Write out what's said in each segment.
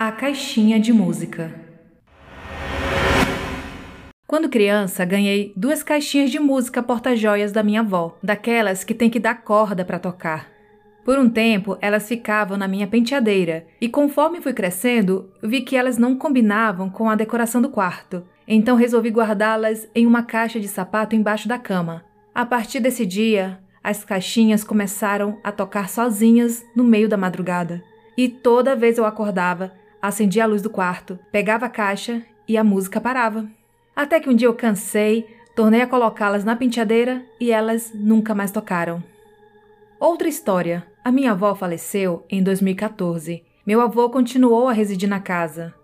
A caixinha de música. Quando criança, ganhei duas caixinhas de música porta-joias da minha avó, daquelas que tem que dar corda para tocar. Por um tempo, elas ficavam na minha penteadeira, e conforme fui crescendo, vi que elas não combinavam com a decoração do quarto. Então resolvi guardá-las em uma caixa de sapato embaixo da cama. A partir desse dia, as caixinhas começaram a tocar sozinhas no meio da madrugada. E toda vez eu acordava, acendia a luz do quarto, pegava a caixa e a música parava. Até que um dia eu cansei, tornei a colocá-las na penteadeira e elas nunca mais tocaram. Outra história. A minha avó faleceu em 2014. Meu avô continuou a residir na casa.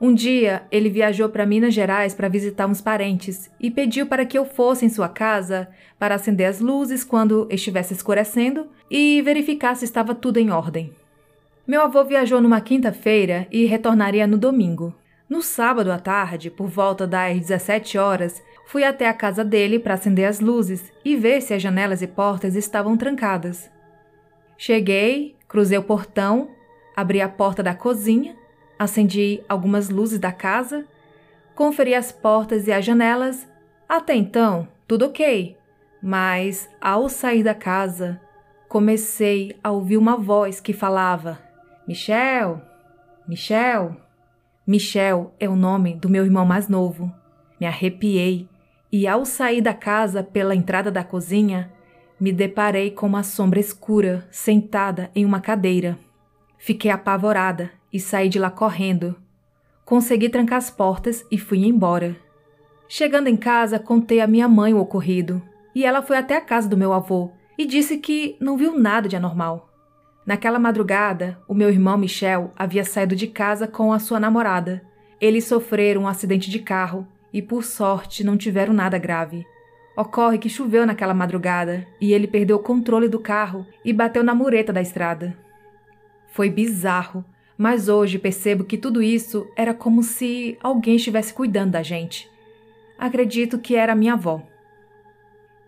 Um dia, ele viajou para Minas Gerais para visitar uns parentes e pediu para que eu fosse em sua casa para acender as luzes quando estivesse escurecendo e verificar se estava tudo em ordem. Meu avô viajou numa quinta-feira e retornaria no domingo. No sábado à tarde, por volta das 17 horas, fui até a casa dele para acender as luzes e ver se as janelas e portas estavam trancadas. Cheguei, cruzei o portão, abri a porta da cozinha, acendi algumas luzes da casa, conferi as portas e as janelas. Até então, tudo ok. Mas, ao sair da casa, comecei a ouvir uma voz que falava: Michel, Michel. Michel é o nome do meu irmão mais novo. Me arrepiei e, ao sair da casa pela entrada da cozinha, me deparei com uma sombra escura sentada em uma cadeira. Fiquei apavorada e saí de lá correndo. Consegui trancar as portas e fui embora. Chegando em casa, contei à minha mãe o ocorrido e ela foi até a casa do meu avô e disse que não viu nada de anormal. Naquela madrugada, o meu irmão Michel havia saído de casa com a sua namorada. Eles sofreram um acidente de carro e, por sorte, não tiveram nada grave. Ocorre que choveu naquela madrugada e ele perdeu o controle do carro e bateu na mureta da estrada. Foi bizarro, mas hoje percebo que tudo isso era como se alguém estivesse cuidando da gente. Acredito que era minha avó.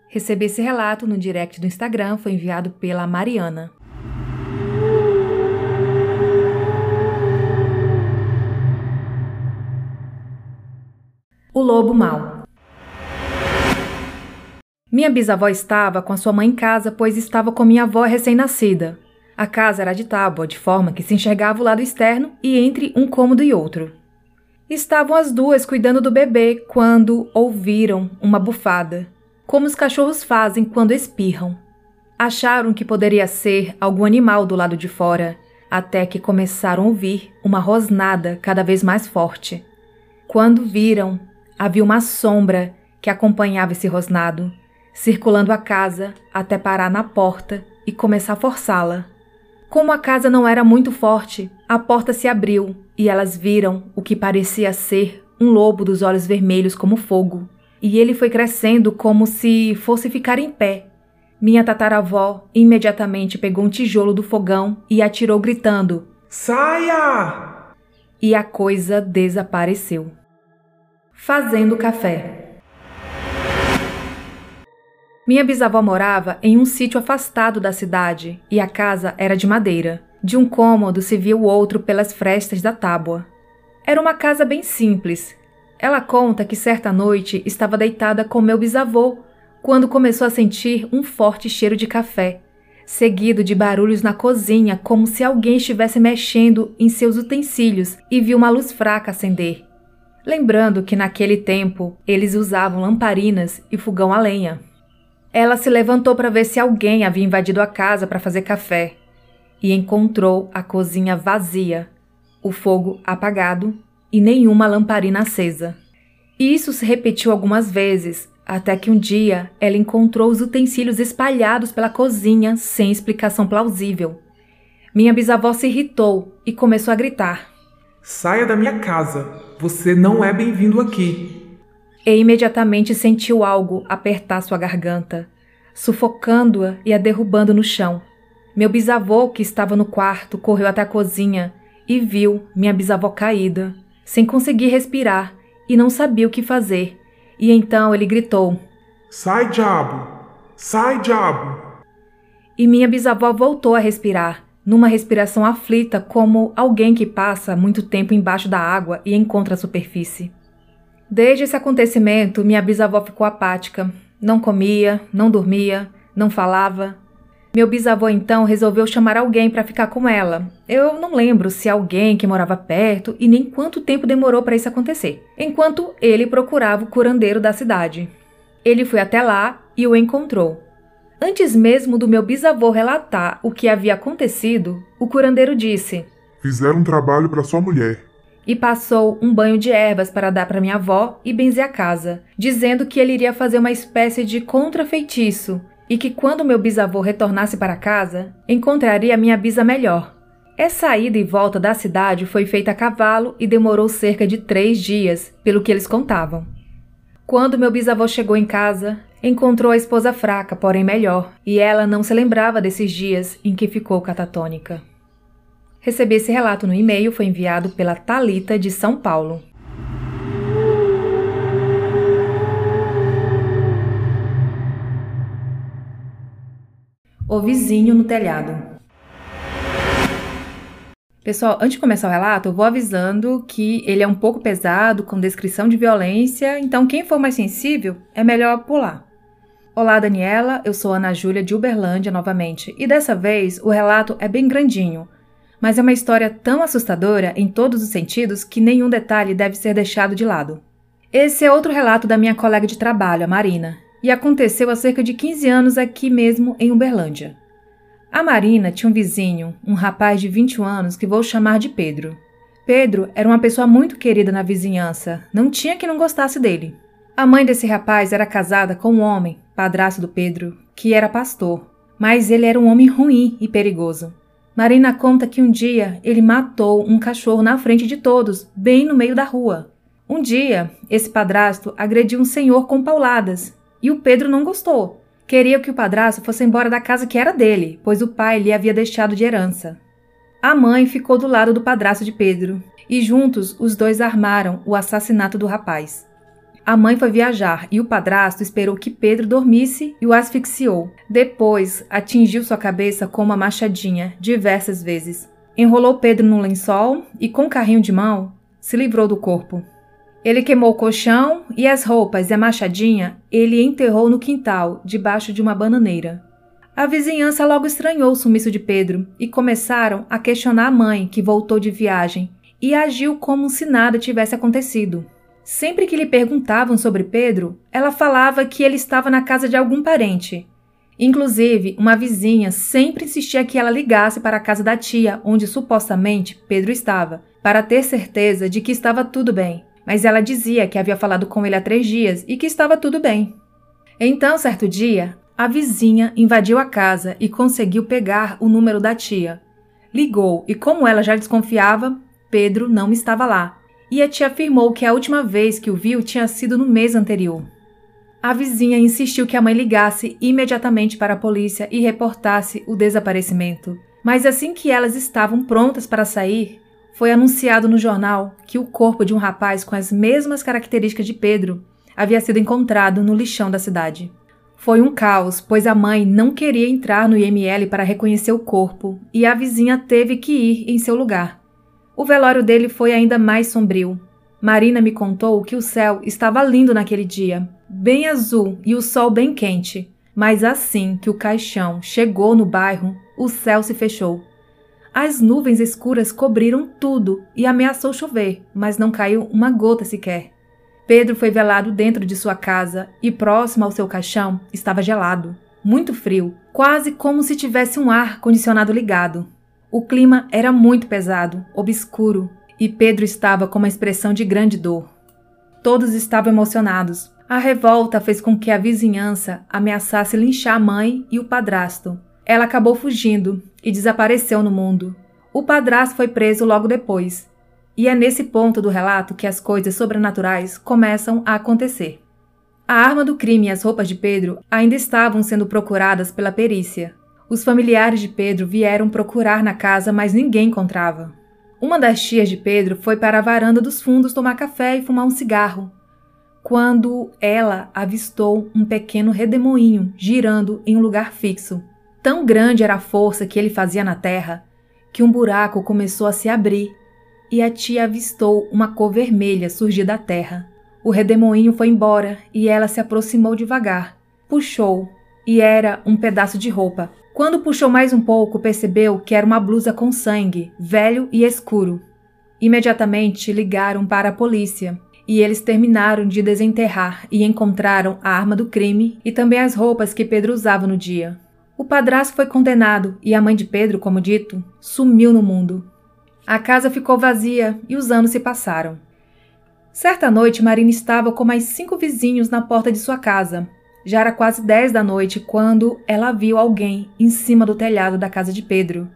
Recebi esse relato no direct do Instagram, foi enviado pela Mariana. O Lobo Mal. Minha bisavó estava com a sua mãe em casa, pois estava com minha avó recém-nascida. A casa era de tábua, de forma que se enxergava o lado externo e entre um cômodo e outro. Estavam as duas cuidando do bebê quando ouviram uma bufada, como os cachorros fazem quando espirram. Acharam que poderia ser algum animal do lado de fora, até que começaram a ouvir uma rosnada cada vez mais forte. Quando viram, havia uma sombra que acompanhava esse rosnado, circulando a casa até parar na porta e começar a forçá-la. Como a casa não era muito forte, a porta se abriu e elas viram o que parecia ser um lobo dos olhos vermelhos como fogo. E ele foi crescendo como se fosse ficar em pé. Minha tataravó imediatamente pegou um tijolo do fogão e atirou gritando: Saia! E a coisa desapareceu fazendo café. Minha bisavó morava em um sítio afastado da cidade e a casa era de madeira. De um cômodo se via o outro pelas frestas da tábua. Era uma casa bem simples. Ela conta que certa noite estava deitada com meu bisavô quando começou a sentir um forte cheiro de café, seguido de barulhos na cozinha, como se alguém estivesse mexendo em seus utensílios e viu uma luz fraca acender lembrando que naquele tempo eles usavam lamparinas e fogão a lenha. Ela se levantou para ver se alguém havia invadido a casa para fazer café e encontrou a cozinha vazia, o fogo apagado e nenhuma lamparina acesa. Isso se repetiu algumas vezes, até que um dia ela encontrou os utensílios espalhados pela cozinha sem explicação plausível. Minha bisavó se irritou e começou a gritar: Saia da minha casa. Você não é bem-vindo aqui. E imediatamente sentiu algo apertar sua garganta, sufocando-a e a derrubando no chão. Meu bisavô, que estava no quarto, correu até a cozinha e viu minha bisavó caída, sem conseguir respirar e não sabia o que fazer. E então ele gritou: Sai, diabo! Sai, diabo! E minha bisavó voltou a respirar, numa respiração aflita, como alguém que passa muito tempo embaixo da água e encontra a superfície. Desde esse acontecimento, minha bisavó ficou apática. Não comia, não dormia, não falava. Meu bisavô então resolveu chamar alguém para ficar com ela. Eu não lembro se alguém que morava perto e nem quanto tempo demorou para isso acontecer, enquanto ele procurava o curandeiro da cidade. Ele foi até lá e o encontrou. Antes mesmo do meu bisavô relatar o que havia acontecido, o curandeiro disse: Fizeram um trabalho para sua mulher. E passou um banho de ervas para dar para minha avó e benzer a casa, dizendo que ele iria fazer uma espécie de contrafeitiço e que quando meu bisavô retornasse para casa, encontraria minha bisa melhor. Essa ida e volta da cidade foi feita a cavalo e demorou cerca de três dias, pelo que eles contavam. Quando meu bisavô chegou em casa, encontrou a esposa fraca, porém melhor, e ela não se lembrava desses dias em que ficou catatônica. Recebi esse relato no e-mail, foi enviado pela Talita de São Paulo. O vizinho no telhado. Pessoal, antes de começar o relato, eu vou avisando que ele é um pouco pesado, com descrição de violência, então quem for mais sensível é melhor pular. Olá, Daniela, eu sou Ana Júlia de Uberlândia novamente, e dessa vez o relato é bem grandinho, mas é uma história tão assustadora em todos os sentidos que nenhum detalhe deve ser deixado de lado. Esse é outro relato da minha colega de trabalho, a Marina, e aconteceu há cerca de 15 anos aqui mesmo em Uberlândia. A Marina tinha um vizinho, um rapaz de 21 anos que vou chamar de Pedro. Pedro era uma pessoa muito querida na vizinhança, não tinha que não gostasse dele. A mãe desse rapaz era casada com um homem, padrasto do Pedro, que era pastor, mas ele era um homem ruim e perigoso. Marina conta que um dia ele matou um cachorro na frente de todos, bem no meio da rua. Um dia, esse padrasto agrediu um senhor com pauladas e o Pedro não gostou Queria que o padrasto fosse embora da casa que era dele, pois o pai lhe havia deixado de herança. A mãe ficou do lado do padrasto de Pedro, e juntos os dois armaram o assassinato do rapaz. A mãe foi viajar e o padrasto esperou que Pedro dormisse e o asfixiou. Depois, atingiu sua cabeça com uma machadinha diversas vezes. Enrolou Pedro num lençol e, com um carrinho de mão, se livrou do corpo. Ele queimou o colchão e as roupas e a machadinha ele enterrou no quintal, debaixo de uma bananeira. A vizinhança logo estranhou o sumiço de Pedro e começaram a questionar a mãe, que voltou de viagem, e agiu como se nada tivesse acontecido. Sempre que lhe perguntavam sobre Pedro, ela falava que ele estava na casa de algum parente. Inclusive, uma vizinha sempre insistia que ela ligasse para a casa da tia, onde supostamente Pedro estava, para ter certeza de que estava tudo bem mas ela dizia que havia falado com ele há três dias e que estava tudo bem. Então, certo dia, a vizinha invadiu a casa e conseguiu pegar o número da tia. Ligou e, como ela já desconfiava, Pedro não estava lá. E a tia afirmou que a última vez que o viu tinha sido no mês anterior. A vizinha insistiu que a mãe ligasse imediatamente para a polícia e reportasse o desaparecimento. Mas assim que elas estavam prontas para sair, foi anunciado no jornal que o corpo de um rapaz com as mesmas características de Pedro havia sido encontrado no lixão da cidade. Foi um caos, pois a mãe não queria entrar no IML para reconhecer o corpo e a vizinha teve que ir em seu lugar. O velório dele foi ainda mais sombrio. Marina me contou que o céu estava lindo naquele dia, bem azul e o sol bem quente. Mas assim que o caixão chegou no bairro, o céu se fechou. As nuvens escuras cobriram tudo e ameaçou chover, mas não caiu uma gota sequer. Pedro foi velado dentro de sua casa e próximo ao seu caixão estava gelado, muito frio, quase como se tivesse um ar condicionado ligado. O clima era muito pesado, obscuro, e Pedro estava com uma expressão de grande dor. Todos estavam emocionados. A revolta fez com que a vizinhança ameaçasse linchar a mãe e o padrasto, ela acabou fugindo e desapareceu no mundo. O padrasto foi preso logo depois. E é nesse ponto do relato que as coisas sobrenaturais começam a acontecer. A arma do crime e as roupas de Pedro ainda estavam sendo procuradas pela perícia. Os familiares de Pedro vieram procurar na casa, mas ninguém encontrava. Uma das tias de Pedro foi para a varanda dos fundos tomar café e fumar um cigarro, quando ela avistou um pequeno redemoinho girando em um lugar fixo. Tão grande era a força que ele fazia na terra que um buraco começou a se abrir e a tia avistou uma cor vermelha surgir da terra. O redemoinho foi embora e ela se aproximou devagar. Puxou e era um pedaço de roupa. Quando puxou mais um pouco, percebeu que era uma blusa com sangue, velho e escuro. Imediatamente ligaram para a polícia e eles terminaram de desenterrar e encontraram a arma do crime e também as roupas que Pedro usava no dia. O padrasto foi condenado e a mãe de Pedro, como dito, sumiu no mundo. A casa ficou vazia e os anos se passaram. Certa noite, Marina estava com mais cinco vizinhos na porta de sua casa. Já era quase dez da noite quando ela viu alguém em cima do telhado da casa de Pedro.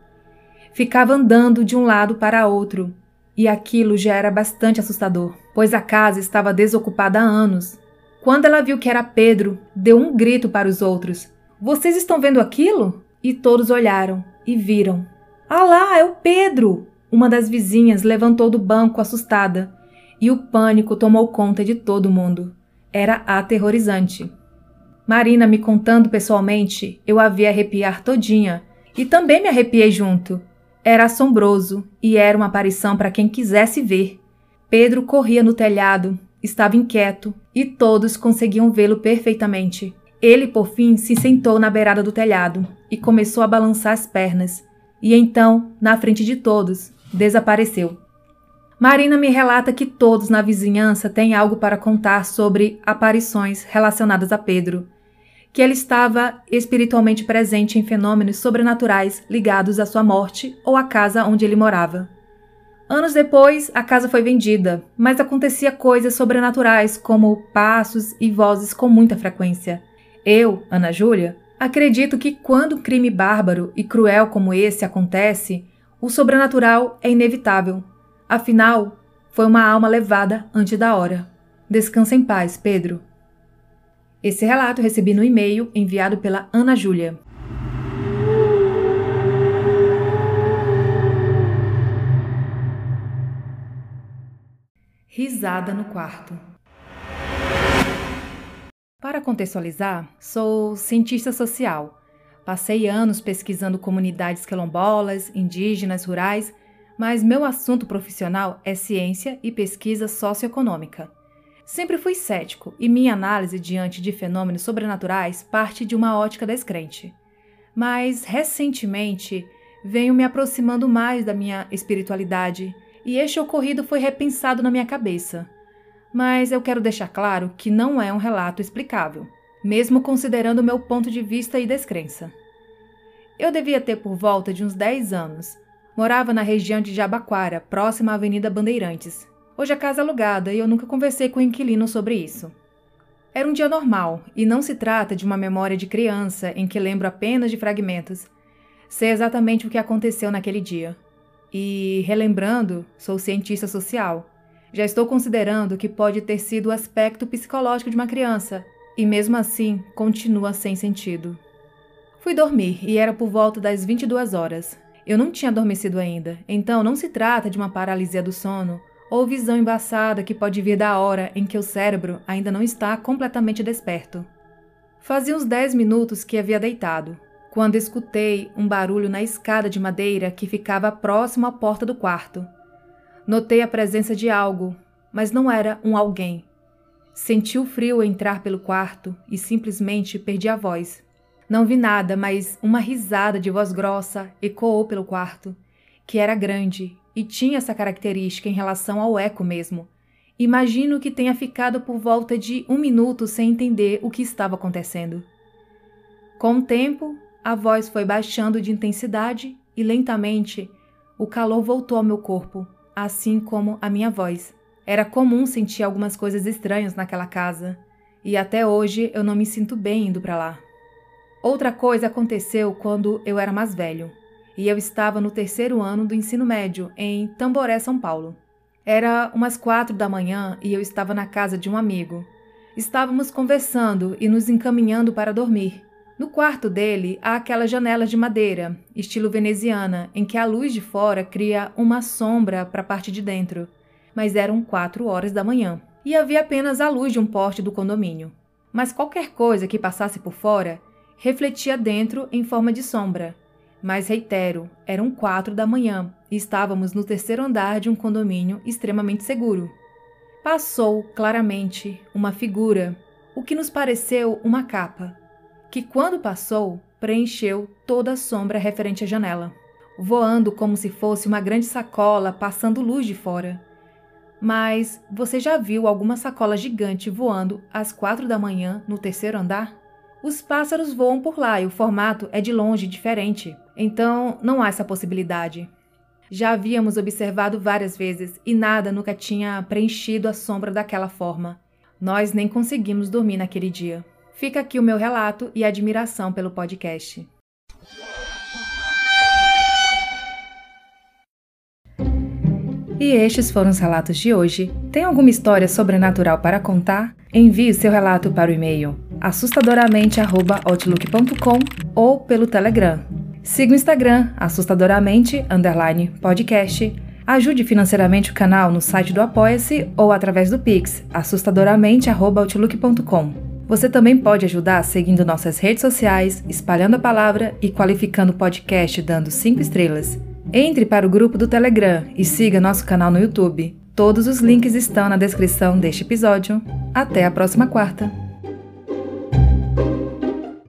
Ficava andando de um lado para outro, e aquilo já era bastante assustador, pois a casa estava desocupada há anos. Quando ela viu que era Pedro, deu um grito para os outros: Vocês estão vendo aquilo? E todos olharam e viram. Ah lá, é o Pedro! Uma das vizinhas levantou do banco assustada e o pânico tomou conta de todo mundo. Era aterrorizante. Marina me contando pessoalmente, eu a vi arrepiar todinha e também me arrepiei junto. Era assombroso e era uma aparição para quem quisesse ver. Pedro corria no telhado, estava inquieto e todos conseguiam vê-lo perfeitamente. Ele, por fim, se sentou na beirada do telhado e começou a balançar as pernas. E então, na frente de todos, desapareceu. Marina me relata que todos na vizinhança têm algo para contar sobre aparições relacionadas a Pedro, que ele estava espiritualmente presente em fenômenos sobrenaturais ligados à sua morte ou à casa onde ele morava. Anos depois, a casa foi vendida, mas acontecia coisas sobrenaturais como passos e vozes com muita frequência. Eu, Ana Júlia, acredito que quando um crime bárbaro e cruel como esse acontece, o sobrenatural é inevitável. Afinal, foi uma alma levada antes da hora. Descansa em paz, Pedro. Esse relato recebi no e-mail enviado pela Ana Júlia. Risada no quarto. Para contextualizar, sou cientista social. Passei anos pesquisando comunidades quilombolas, indígenas, rurais mas meu assunto profissional é ciência e pesquisa socioeconômica. Sempre fui cético e minha análise diante de fenômenos sobrenaturais parte de uma ótica descrente. Mas recentemente venho me aproximando mais da minha espiritualidade e este ocorrido foi repensado na minha cabeça. Mas eu quero deixar claro que não é um relato explicável, mesmo considerando meu ponto de vista e descrença. Eu devia ter por volta de uns 10 anos Morava na região de Jabaquara, próxima à Avenida Bandeirantes. Hoje a casa é alugada e eu nunca conversei com o inquilino sobre isso. Era um dia normal e não se trata de uma memória de criança em que lembro apenas de fragmentos. Sei exatamente o que aconteceu naquele dia. E, relembrando, sou cientista social. Já estou considerando que pode ter sido o aspecto psicológico de uma criança, e mesmo assim continua sem sentido. Fui dormir e era por volta das 22 horas. Eu não tinha adormecido ainda, então não se trata de uma paralisia do sono ou visão embaçada que pode vir da hora em que o cérebro ainda não está completamente desperto. Fazia uns dez minutos que havia deitado, quando escutei um barulho na escada de madeira que ficava próximo à porta do quarto. Notei a presença de algo, mas não era um alguém. Senti o frio entrar pelo quarto e simplesmente perdi a voz. Não vi nada, mas uma risada de voz grossa ecoou pelo quarto, que era grande e tinha essa característica em relação ao eco mesmo. Imagino que tenha ficado por volta de um minuto sem entender o que estava acontecendo. Com o tempo, a voz foi baixando de intensidade e lentamente o calor voltou ao meu corpo, assim como a minha voz. Era comum sentir algumas coisas estranhas naquela casa, e até hoje eu não me sinto bem indo para lá. Outra coisa aconteceu quando eu era mais velho e eu estava no terceiro ano do ensino médio em Tamboré, São Paulo. Era umas quatro da manhã e eu estava na casa de um amigo. Estávamos conversando e nos encaminhando para dormir. No quarto dele há aquelas janelas de madeira, estilo veneziana, em que a luz de fora cria uma sombra para a parte de dentro. Mas eram quatro horas da manhã e havia apenas a luz de um poste do condomínio. Mas qualquer coisa que passasse por fora refletia dentro em forma de sombra, Mas reitero, eram quatro da manhã e estávamos no terceiro andar de um condomínio extremamente seguro. Passou claramente uma figura, o que nos pareceu uma capa, que quando passou preencheu toda a sombra referente à janela, voando como se fosse uma grande sacola passando luz de fora. Mas você já viu alguma sacola gigante voando às quatro da manhã no terceiro andar? Os pássaros voam por lá e o formato é de longe diferente, então não há essa possibilidade. Já havíamos observado várias vezes e nada nunca tinha preenchido a sombra daquela forma. Nós nem conseguimos dormir naquele dia. Fica aqui o meu relato e admiração pelo podcast. E estes foram os relatos de hoje. Tem alguma história sobrenatural para contar? Envie seu relato para o e-mail assustadoramente@outlook.com ou pelo Telegram. Siga o Instagram assustadoramente podcast. Ajude financeiramente o canal no site do Apoia-se ou através do Pix assustadoramente@outlook.com. Você também pode ajudar seguindo nossas redes sociais, espalhando a palavra e qualificando o podcast dando 5 estrelas. Entre para o grupo do Telegram e siga nosso canal no YouTube. Todos os links estão na descrição deste episódio. Até a próxima quarta!